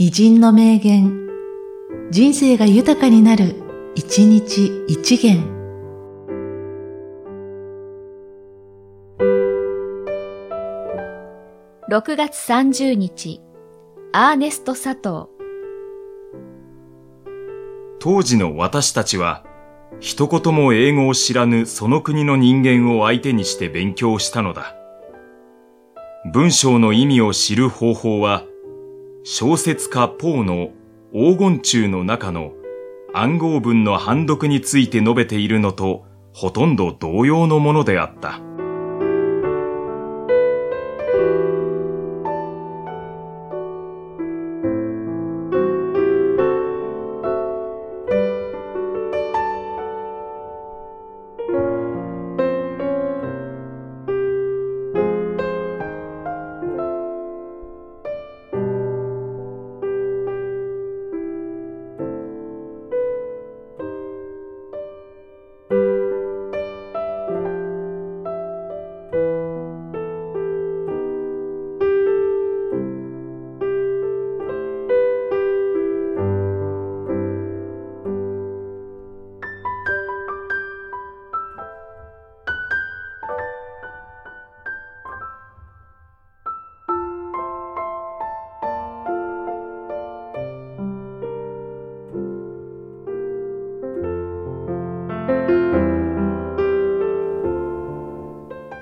偉人の名言、人生が豊かになる、一日一元。6月30日、アーネスト佐藤。当時の私たちは、一言も英語を知らぬその国の人間を相手にして勉強したのだ。文章の意味を知る方法は、小説家ポーの黄金中の中の暗号文の判読について述べているのとほとんど同様のものであった。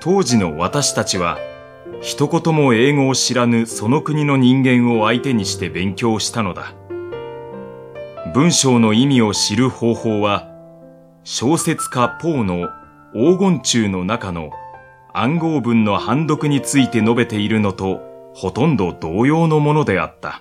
当時の私たちは、一言も英語を知らぬその国の人間を相手にして勉強したのだ。文章の意味を知る方法は、小説家ポーの黄金中の中の暗号文の判読について述べているのとほとんど同様のものであった。